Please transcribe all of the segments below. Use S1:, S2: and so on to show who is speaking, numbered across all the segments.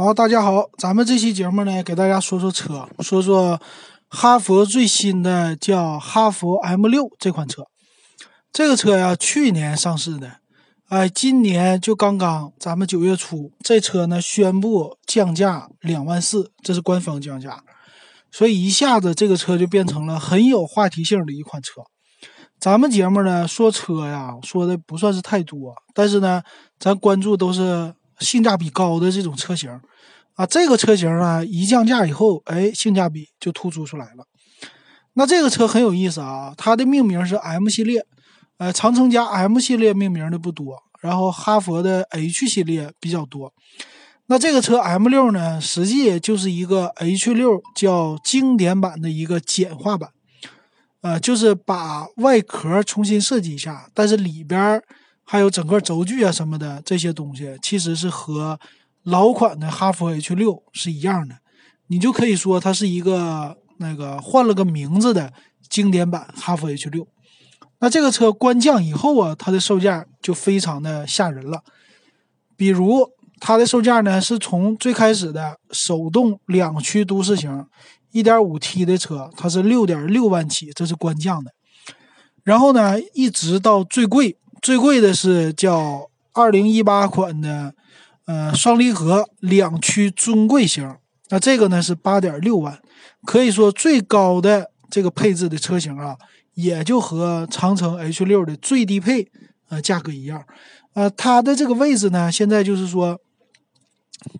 S1: 好，大家好，咱们这期节目呢，给大家说说车，说说哈佛最新的叫哈佛 M 六这款车。这个车呀，去年上市的，哎，今年就刚刚，咱们九月初，这车呢宣布降价两万四，这是官方降价，所以一下子这个车就变成了很有话题性的一款车。咱们节目呢说车呀，说的不算是太多，但是呢，咱关注都是。性价比高的这种车型，啊，这个车型呢一降价以后，哎，性价比就突出出来了。那这个车很有意思啊，它的命名是 M 系列，呃，长城家 M 系列命名的不多，然后哈佛的 H 系列比较多。那这个车 M 六呢，实际就是一个 H 六叫经典版的一个简化版，呃，就是把外壳重新设计一下，但是里边。还有整个轴距啊什么的这些东西，其实是和老款的哈弗 H 六是一样的，你就可以说它是一个那个换了个名字的经典版哈弗 H 六。那这个车官降以后啊，它的售价就非常的吓人了。比如它的售价呢，是从最开始的手动两驱都市型 1.5T 的车，它是6.6万起，这是官降的。然后呢，一直到最贵。最贵的是叫二零一八款的，呃，双离合两驱尊贵型，那这个呢是八点六万，可以说最高的这个配置的车型啊，也就和长城 H 六的最低配呃价格一样，呃，它的这个位置呢，现在就是说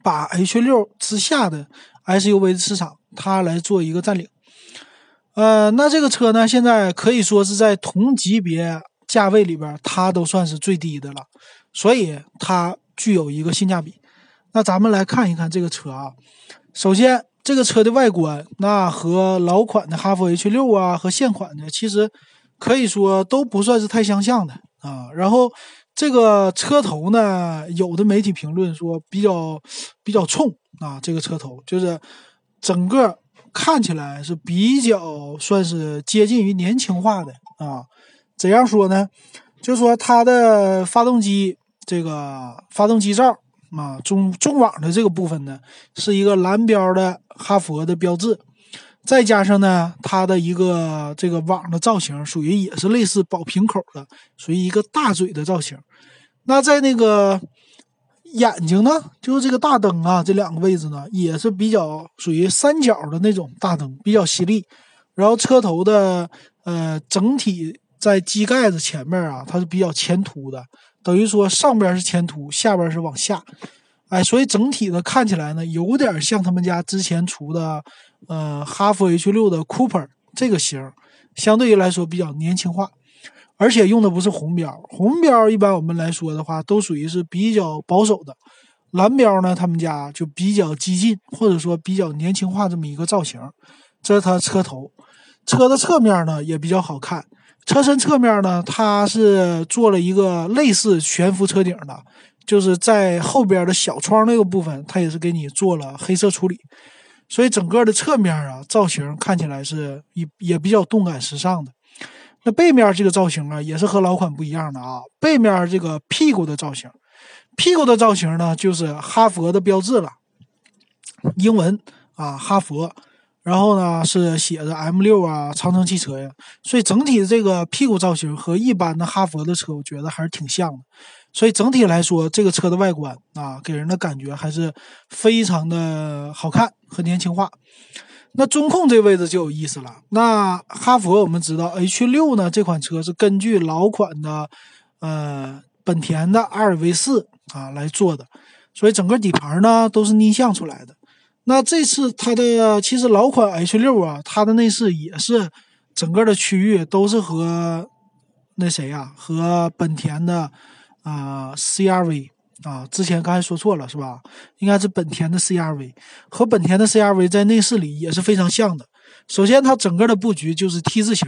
S1: 把 H 六之下的 SUV 市场，它来做一个占领，呃，那这个车呢，现在可以说是在同级别。价位里边，它都算是最低的了，所以它具有一个性价比。那咱们来看一看这个车啊。首先，这个车的外观，那和老款的哈弗 H 六啊，和现款的其实可以说都不算是太相像的啊。然后这个车头呢，有的媒体评论说比较比较冲啊，这个车头就是整个看起来是比较算是接近于年轻化的啊。怎样说呢？就说它的发动机这个发动机罩啊，中中网的这个部分呢，是一个蓝标的哈佛的标志，再加上呢，它的一个这个网的造型，属于也是类似宝瓶口的，属于一个大嘴的造型。那在那个眼睛呢，就是这个大灯啊，这两个位置呢，也是比较属于三角的那种大灯，比较犀利。然后车头的呃整体。在机盖子前面啊，它是比较前凸的，等于说上边是前凸，下边是往下，哎，所以整体的看起来呢，有点像他们家之前出的，呃，哈弗 H 六的 Cooper 这个型，相对于来说比较年轻化，而且用的不是红标，红标一般我们来说的话，都属于是比较保守的，蓝标呢，他们家就比较激进，或者说比较年轻化这么一个造型，这是它车头，车的侧面呢也比较好看。车身侧面呢，它是做了一个类似悬浮车顶的，就是在后边的小窗那个部分，它也是给你做了黑色处理，所以整个的侧面啊造型看起来是也也比较动感时尚的。那背面这个造型啊，也是和老款不一样的啊，背面这个屁股的造型，屁股的造型呢就是哈佛的标志了，英文啊哈佛。然后呢，是写着 M 六啊，长城汽车呀，所以整体的这个屁股造型和一般的哈佛的车，我觉得还是挺像的。所以整体来说，这个车的外观啊，给人的感觉还是非常的好看和年轻化。那中控这位置就有意思了。那哈佛我们知道 H 六呢，这款车是根据老款的呃本田的阿尔维斯啊来做的，所以整个底盘呢都是逆向出来的。那这次它的其实老款 H 六啊，它的内饰也是整个的区域都是和那谁呀，和本田的啊 CRV 啊，之前刚才说错了是吧？应该是本田的 CRV 和本田的 CRV 在内饰里也是非常像的。首先，它整个的布局就是 T 字形，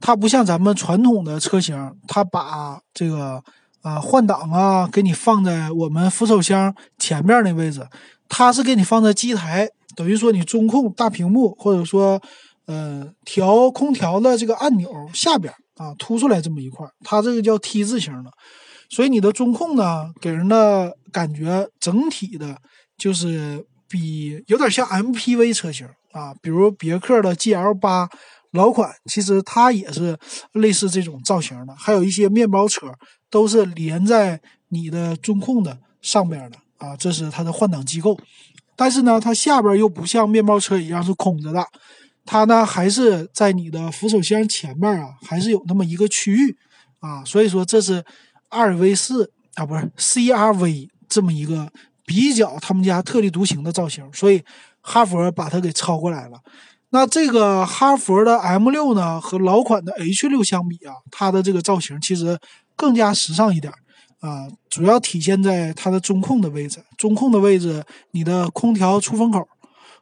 S1: 它不像咱们传统的车型，它把这个啊换挡啊给你放在我们扶手箱前面那位置。它是给你放在机台，等于说你中控大屏幕，或者说，呃，调空调的这个按钮下边啊，凸出来这么一块，它这个叫 T 字形的，所以你的中控呢，给人的感觉整体的就是比有点像 MPV 车型啊，比如别克的 GL 八老款，其实它也是类似这种造型的。还有一些面包车都是连在你的中控的上边的啊，这是它的换挡机构。但是呢，它下边又不像面包车一样是空着的，它呢还是在你的扶手箱前面啊，还是有那么一个区域啊。所以说这是二 V 四啊，不是 CRV 这么一个比较他们家特立独行的造型，所以哈佛把它给抄过来了。那这个哈佛的 M 六呢，和老款的 H 六相比啊，它的这个造型其实更加时尚一点。啊，主要体现在它的中控的位置。中控的位置，你的空调出风口，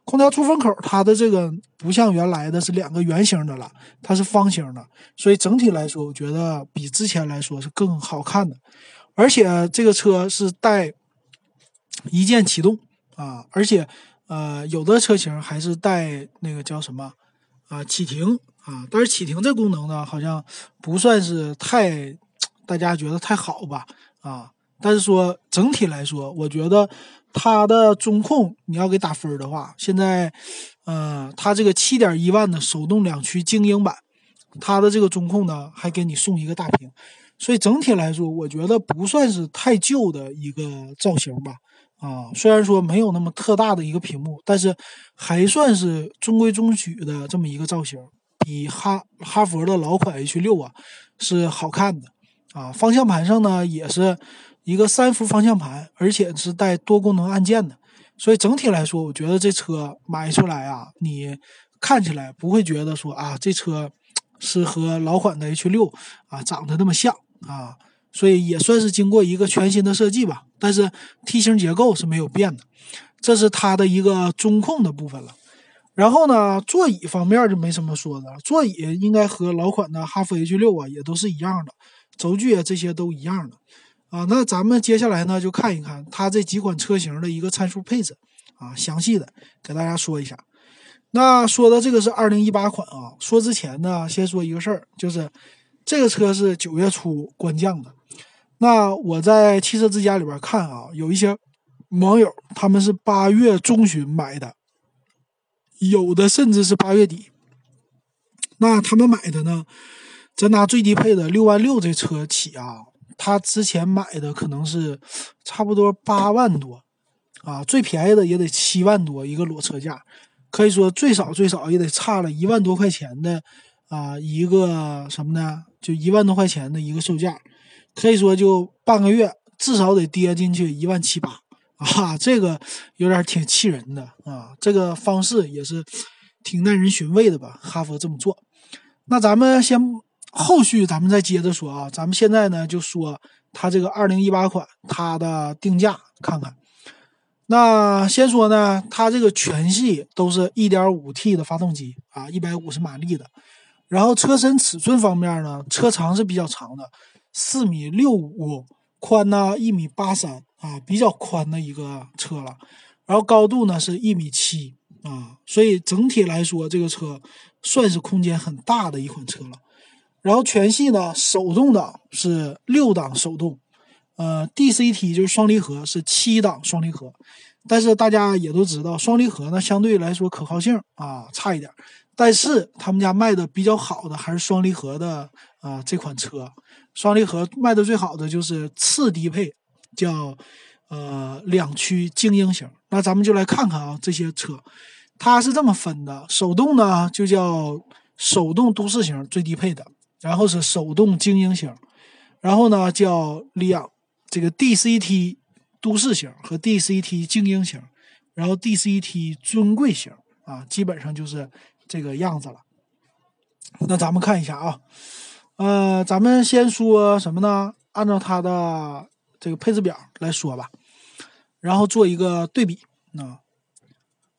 S1: 空调出风口，它的这个不像原来的是两个圆形的了，它是方形的。所以整体来说，我觉得比之前来说是更好看的。而且这个车是带一键启动啊，而且呃，有的车型还是带那个叫什么啊启停啊，但是启停这功能呢，好像不算是太大家觉得太好吧。啊，但是说整体来说，我觉得它的中控你要给打分的话，现在，呃，它这个七点一万的手动两驱精英版，它的这个中控呢还给你送一个大屏，所以整体来说，我觉得不算是太旧的一个造型吧。啊，虽然说没有那么特大的一个屏幕，但是还算是中规中矩的这么一个造型，比哈哈佛的老款 H 六啊是好看的。啊，方向盘上呢也是一个三幅方向盘，而且是带多功能按键的，所以整体来说，我觉得这车买出来啊，你看起来不会觉得说啊，这车是和老款的 H 六啊长得那么像啊，所以也算是经过一个全新的设计吧。但是 T 型结构是没有变的，这是它的一个中控的部分了。然后呢，座椅方面就没什么说的了，座椅应该和老款的哈弗 H 六啊也都是一样的。轴距啊，这些都一样的啊。那咱们接下来呢，就看一看它这几款车型的一个参数配置啊，详细的给大家说一下。那说的这个是二零一八款啊。说之前呢，先说一个事儿，就是这个车是九月初官降的。那我在汽车之家里边看啊，有一些网友他们是八月中旬买的，有的甚至是八月底。那他们买的呢？咱拿最低配的六万六这车起啊，他之前买的可能是差不多八万多啊，最便宜的也得七万多一个裸车价，可以说最少最少也得差了一万多块钱的啊一个什么呢？就一万多块钱的一个售价，可以说就半个月至少得跌进去一万七八啊，这个有点挺气人的啊，这个方式也是挺耐人寻味的吧？哈佛这么做，那咱们先。后续咱们再接着说啊，咱们现在呢就说它这个二零一八款它的定价看看。那先说呢，它这个全系都是一点五 T 的发动机啊，一百五十马力的。然后车身尺寸方面呢，车长是比较长的，四米六五，宽呢一米八三啊，比较宽的一个车了。然后高度呢是一米七啊，所以整体来说这个车算是空间很大的一款车了。然后全系呢，手动挡是六档手动，呃，DCT 就是双离合是七档双离合，但是大家也都知道，双离合呢相对来说可靠性啊差一点，但是他们家卖的比较好的还是双离合的啊这款车，双离合卖的最好的就是次低配，叫呃两驱精英型。那咱们就来看看啊这些车，它是这么分的，手动呢就叫手动都市型最低配的。然后是手动精英型，然后呢叫两这个 DCT 都市型和 DCT 精英型，然后 DCT 尊贵型啊，基本上就是这个样子了。那咱们看一下啊，呃，咱们先说什么呢？按照它的这个配置表来说吧，然后做一个对比啊。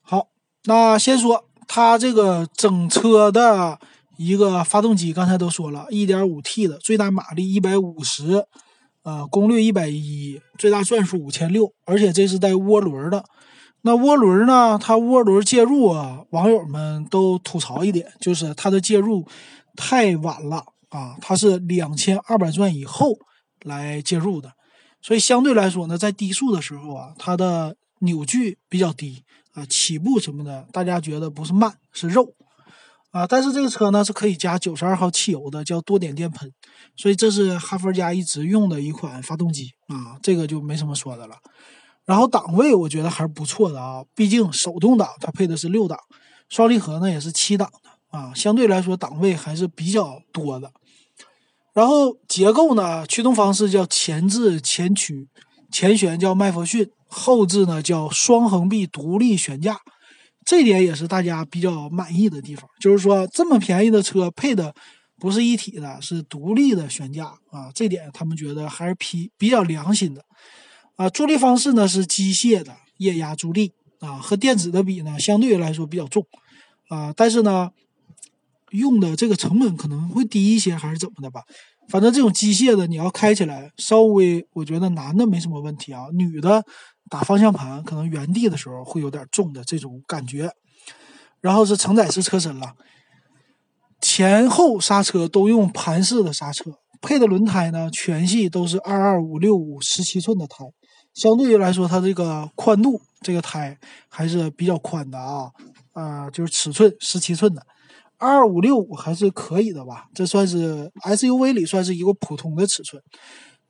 S1: 好，那先说它这个整车的。一个发动机，刚才都说了，1.5T 的最大马力150，呃，功率110，最大转速5600，而且这是带涡轮的。那涡轮呢？它涡轮介入啊，网友们都吐槽一点，就是它的介入太晚了啊，它是2200转以后来介入的，所以相对来说呢，在低速的时候啊，它的扭矩比较低啊，起步什么的，大家觉得不是慢是肉啊。但是这个车呢是可以加九十二号汽油的，叫多点电喷，所以这是哈弗家一直用的一款发动机啊，这个就没什么说的了。然后档位我觉得还是不错的啊，毕竟手动挡它配的是六档，双离合呢也是七档的啊，相对来说档位还是比较多的。然后结构呢，驱动方式叫前置前驱，前悬叫麦弗逊，后置呢叫双横臂独立悬架，这点也是大家比较满意的地方。就是说这么便宜的车配的不是一体的，是独立的悬架啊，这点他们觉得还是比比较良心的。啊，助力方式呢是机械的液压助力啊，和电子的比呢相对来说比较重啊，但是呢。用的这个成本可能会低一些，还是怎么的吧？反正这种机械的，你要开起来稍微，我觉得男的没什么问题啊，女的打方向盘可能原地的时候会有点重的这种感觉。然后是承载式车身了，前后刹车都用盘式的刹车，配的轮胎呢全系都是二二五六五十七寸的胎，相对于来说它这个宽度，这个胎还是比较宽的啊，啊，就是尺寸十七寸的。二五六五还是可以的吧，这算是 SUV 里算是一个普通的尺寸。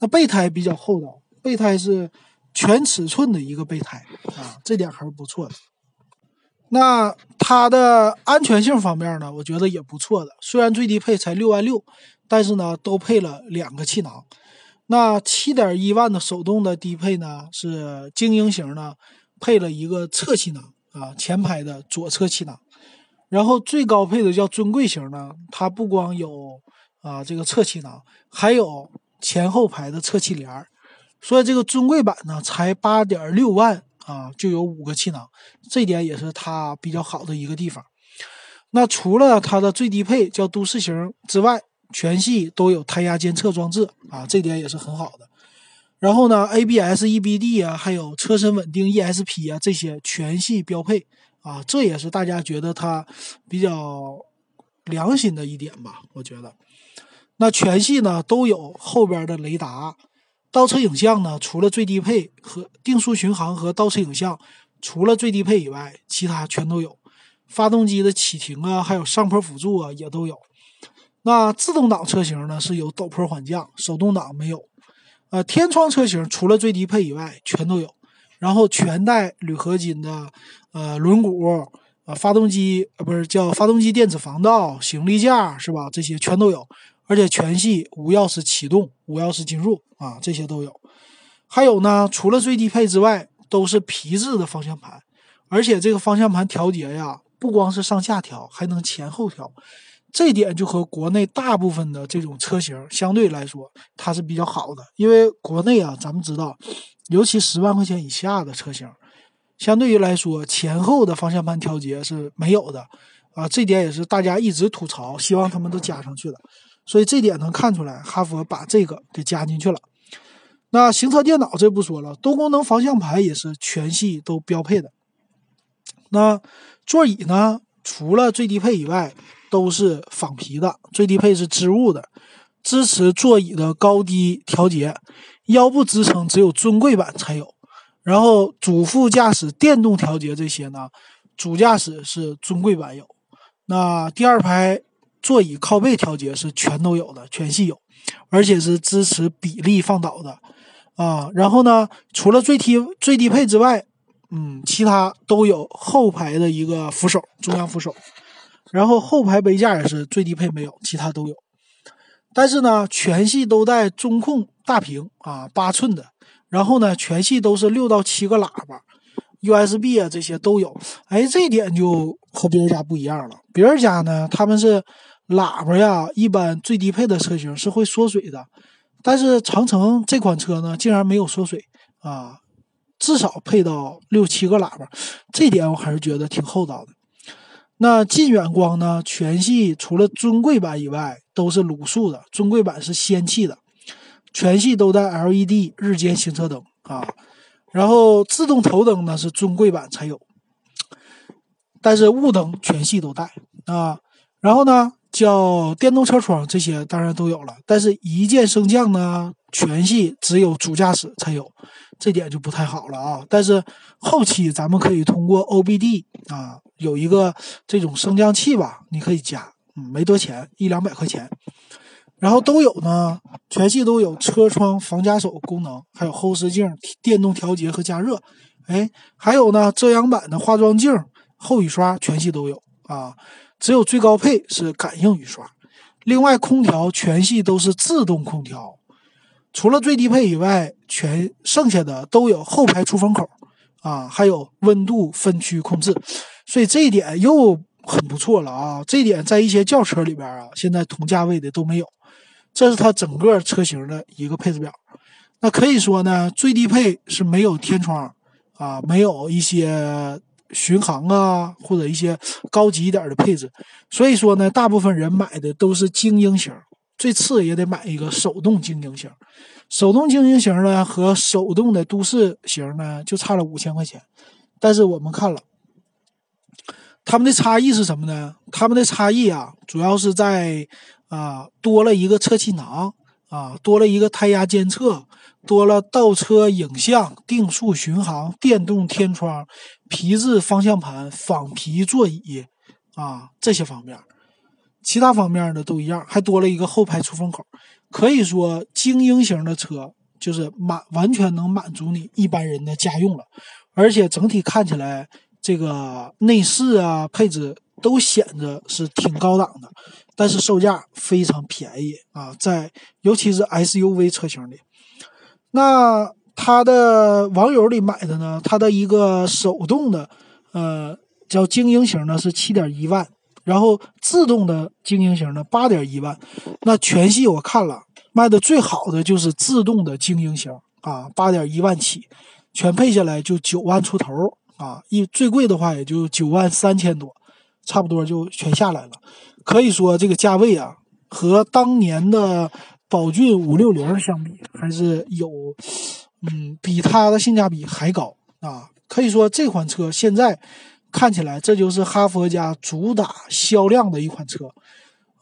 S1: 那备胎比较厚道，备胎是全尺寸的一个备胎啊，这点还是不错的。那它的安全性方面呢，我觉得也不错的。虽然最低配才六万六，但是呢都配了两个气囊。那七点一万的手动的低配呢是精英型呢，配了一个侧气囊啊，前排的左侧气囊。然后最高配的叫尊贵型呢，它不光有啊这个侧气囊，还有前后排的侧气帘儿，所以这个尊贵版呢才八点六万啊就有五个气囊，这点也是它比较好的一个地方。那除了它的最低配叫都市型之外，全系都有胎压监测装置啊，这点也是很好的。然后呢，ABS、EBD 啊，还有车身稳定 ESP 啊，这些全系标配。啊，这也是大家觉得它比较良心的一点吧？我觉得，那全系呢都有后边的雷达，倒车影像呢，除了最低配和定速巡航和倒车影像，除了最低配以外，其他全都有。发动机的启停啊，还有上坡辅助啊，也都有。那自动挡车型呢是有陡坡缓降，手动挡没有。呃，天窗车型除了最低配以外，全都有。然后全带铝合金的，呃，轮毂，呃，发动机，呃，不是叫发动机电子防盗，行李架是吧？这些全都有，而且全系无钥匙启动、无钥匙进入啊，这些都有。还有呢，除了最低配之外，都是皮质的方向盘，而且这个方向盘调节呀，不光是上下调，还能前后调，这点就和国内大部分的这种车型相对来说，它是比较好的，因为国内啊，咱们知道。尤其十万块钱以下的车型，相对于来说，前后的方向盘调节是没有的啊，这点也是大家一直吐槽，希望他们都加上去了。所以这点能看出来，哈弗把这个给加进去了。那行车电脑这不说了，多功能方向盘也是全系都标配的。那座椅呢，除了最低配以外，都是仿皮的，最低配是织物的，支持座椅的高低调节。腰部支撑只有尊贵版才有，然后主副驾驶电动调节这些呢，主驾驶是尊贵版有。那第二排座椅靠背调节是全都有的，全系有，而且是支持比例放倒的啊。然后呢，除了最低最低配之外，嗯，其他都有后排的一个扶手，中央扶手，然后后排杯架也是最低配没有，其他都有。但是呢，全系都带中控大屏啊，八寸的。然后呢，全系都是六到七个喇叭，USB 啊这些都有。哎，这点就和别人家不一样了。别人家呢，他们是喇叭呀，一般最低配的车型是会缩水的。但是长城这款车呢，竟然没有缩水啊，至少配到六七个喇叭，这点我还是觉得挺厚道的。那近远光呢？全系除了尊贵版以外都是卤素的，尊贵版是氙气的。全系都带 LED 日间行车灯啊，然后自动头灯呢是尊贵版才有，但是雾灯全系都带啊。然后呢，叫电动车窗这些当然都有了，但是一键升降呢全系只有主驾驶才有，这点就不太好了啊。但是后期咱们可以通过 OBD 啊，有一个这种升降器吧，你可以加，嗯，没多钱，一两百块钱。然后都有呢，全系都有车窗防夹手功能，还有后视镜电动调节和加热，哎，还有呢遮阳板的化妆镜、后雨刷，全系都有啊。只有最高配是感应雨刷。另外，空调全系都是自动空调，除了最低配以外，全剩下的都有后排出风口啊，还有温度分区控制，所以这一点又很不错了啊。这一点在一些轿车里边啊，现在同价位的都没有。这是它整个车型的一个配置表，那可以说呢，最低配是没有天窗啊，没有一些巡航啊，或者一些高级一点的配置。所以说呢，大部分人买的都是精英型，最次也得买一个手动精英型。手动精英型呢和手动的都市型呢就差了五千块钱，但是我们看了，他们的差异是什么呢？他们的差异啊，主要是在。啊，多了一个侧气囊啊，多了一个胎压监测，多了倒车影像、定速巡航、电动天窗、皮质方向盘、仿皮座椅啊这些方面，其他方面的都一样，还多了一个后排出风口。可以说，精英型的车就是满完全能满足你一般人的家用了，而且整体看起来，这个内饰啊配置都显得是挺高档的。但是售价非常便宜啊，在尤其是 SUV 车型里，那他的网友里买的呢，他的一个手动的，呃，叫精英型的，是七点一万，然后自动的精英型的八点一万。那全系我看了，卖的最好的就是自动的精英型啊，八点一万起，全配下来就九万出头啊，一最贵的话也就九万三千多，差不多就全下来了。可以说这个价位啊，和当年的宝骏五六零相比，还是有，嗯，比它的性价比还高啊。可以说这款车现在看起来，这就是哈佛家主打销量的一款车。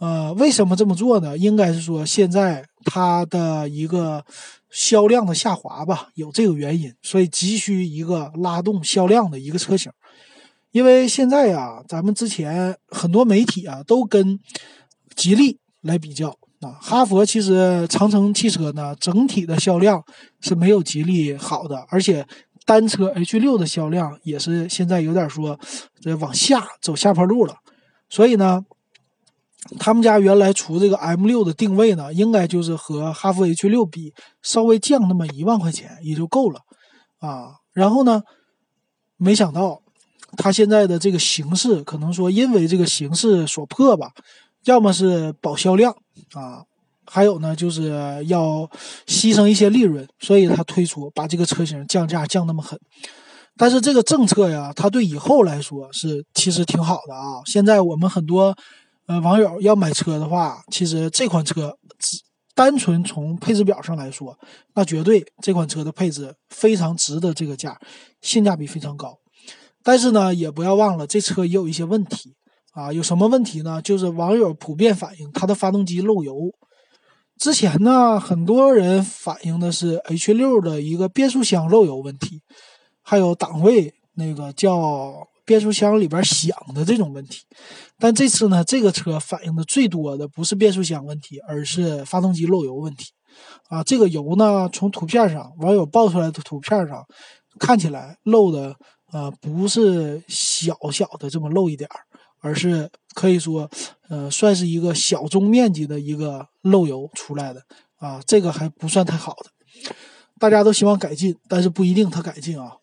S1: 呃，为什么这么做呢？应该是说现在它的一个销量的下滑吧，有这个原因，所以急需一个拉动销量的一个车型。因为现在呀，咱们之前很多媒体啊都跟吉利来比较啊，哈佛其实长城汽车呢整体的销量是没有吉利好的，而且单车 H 六的销量也是现在有点说这往下走下坡路了，所以呢，他们家原来出这个 M 六的定位呢，应该就是和哈弗 H 六比稍微降那么一万块钱也就够了啊，然后呢，没想到。他现在的这个形势，可能说因为这个形势所迫吧，要么是保销量啊，还有呢就是要牺牲一些利润，所以它推出把这个车型降价降那么狠。但是这个政策呀，它对以后来说是其实挺好的啊。现在我们很多呃网友要买车的话，其实这款车只单纯从配置表上来说，那绝对这款车的配置非常值得这个价，性价比非常高。但是呢，也不要忘了，这车也有一些问题啊。有什么问题呢？就是网友普遍反映它的发动机漏油。之前呢，很多人反映的是 H 六的一个变速箱漏油问题，还有档位那个叫变速箱里边响的这种问题。但这次呢，这个车反映的最多的不是变速箱问题，而是发动机漏油问题。啊，这个油呢，从图片上网友爆出来的图片上看起来漏的。呃，不是小小的这么漏一点儿，而是可以说，呃，算是一个小中面积的一个漏油出来的啊，这个还不算太好的。大家都希望改进，但是不一定它改进啊。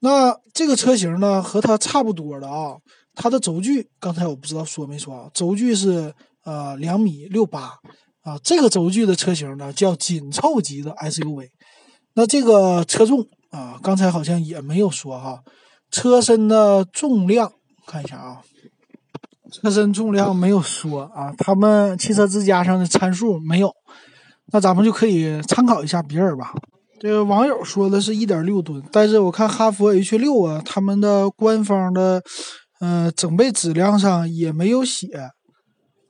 S1: 那这个车型呢，和它差不多的啊，它的轴距刚才我不知道说没说啊，轴距是呃两米六八啊，这个轴距的车型呢叫紧凑级的 SUV。那这个车重。啊，刚才好像也没有说哈，车身的重量看一下啊，车身重量没有说啊，他们汽车之家上的参数没有，那咱们就可以参考一下别人吧。这个网友说的是一点六吨，但是我看哈弗 H 六啊，他们的官方的呃整备质量上也没有写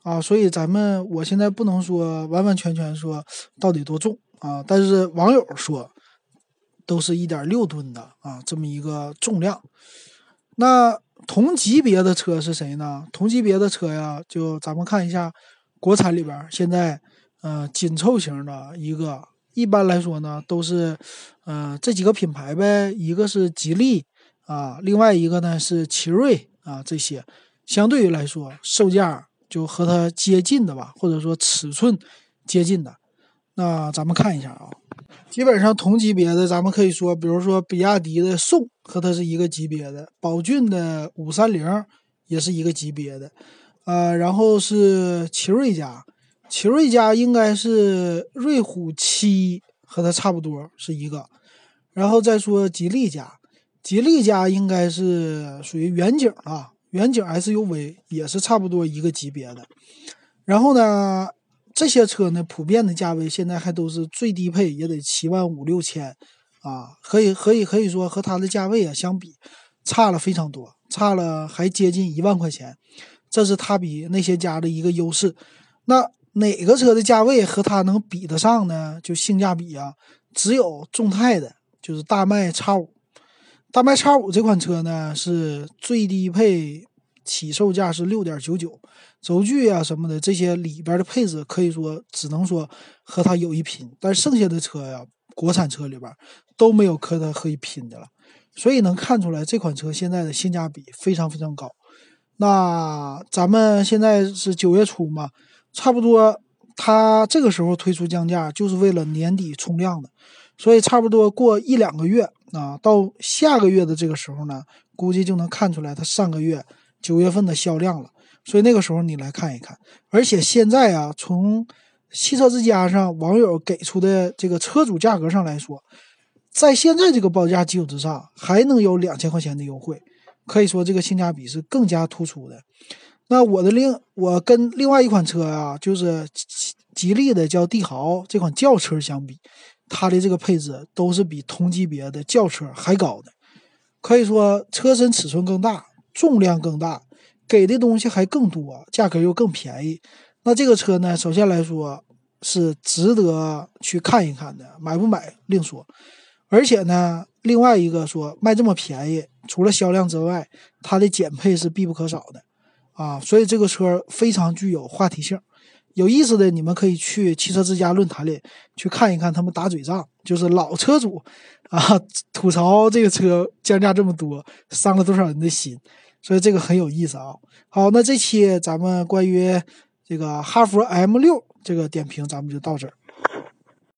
S1: 啊，所以咱们我现在不能说完完全全说到底多重啊，但是网友说都是一点六吨的啊，这么一个重量。那同级别的车是谁呢？同级别的车呀，就咱们看一下国产里边现在呃紧凑型的一个，一般来说呢都是呃这几个品牌呗，一个是吉利啊，另外一个呢是奇瑞啊，这些相对于来说售价就和它接近的吧，或者说尺寸接近的。那咱们看一下啊，基本上同级别的，咱们可以说，比如说比亚迪的宋和它是一个级别的，宝骏的五三零也是一个级别的，呃，然后是奇瑞家，奇瑞家应该是瑞虎七和它差不多是一个，然后再说吉利家，吉利家应该是属于远景啊，远景 SUV 也是差不多一个级别的，然后呢？这些车呢，普遍的价位现在还都是最低配也得七万五六千，啊，可以可以可以说和它的价位啊相比，差了非常多，差了还接近一万块钱，这是它比那些家的一个优势。那哪个车的价位和它能比得上呢？就性价比啊，只有众泰的，就是大迈叉五。大迈叉五这款车呢，是最低配。起售价是六点九九，轴距啊什么的这些里边的配置可以说只能说和它有一拼，但剩下的车呀，国产车里边都没有和它可以拼的了。所以能看出来这款车现在的性价比非常非常高。那咱们现在是九月初嘛，差不多它这个时候推出降价就是为了年底冲量的，所以差不多过一两个月啊，到下个月的这个时候呢，估计就能看出来它上个月。九月份的销量了，所以那个时候你来看一看。而且现在啊，从汽车之家上网友给出的这个车主价格上来说，在现在这个报价基础之上，还能有两千块钱的优惠，可以说这个性价比是更加突出的。那我的另我跟另外一款车啊，就是吉利的叫帝豪这款轿车相比，它的这个配置都是比同级别的轿车还高的，可以说车身尺寸更大。重量更大，给的东西还更多，价格又更便宜。那这个车呢？首先来说是值得去看一看的，买不买另说。而且呢，另外一个说卖这么便宜，除了销量之外，它的减配是必不可少的啊。所以这个车非常具有话题性。有意思的，你们可以去汽车之家论坛里去看一看他们打嘴仗，就是老车主啊吐槽这个车降价这么多，伤了多少人的心。所以这个很有意思啊。好，那这期咱们关于这个哈弗 M 六这个点评，咱们就到这儿。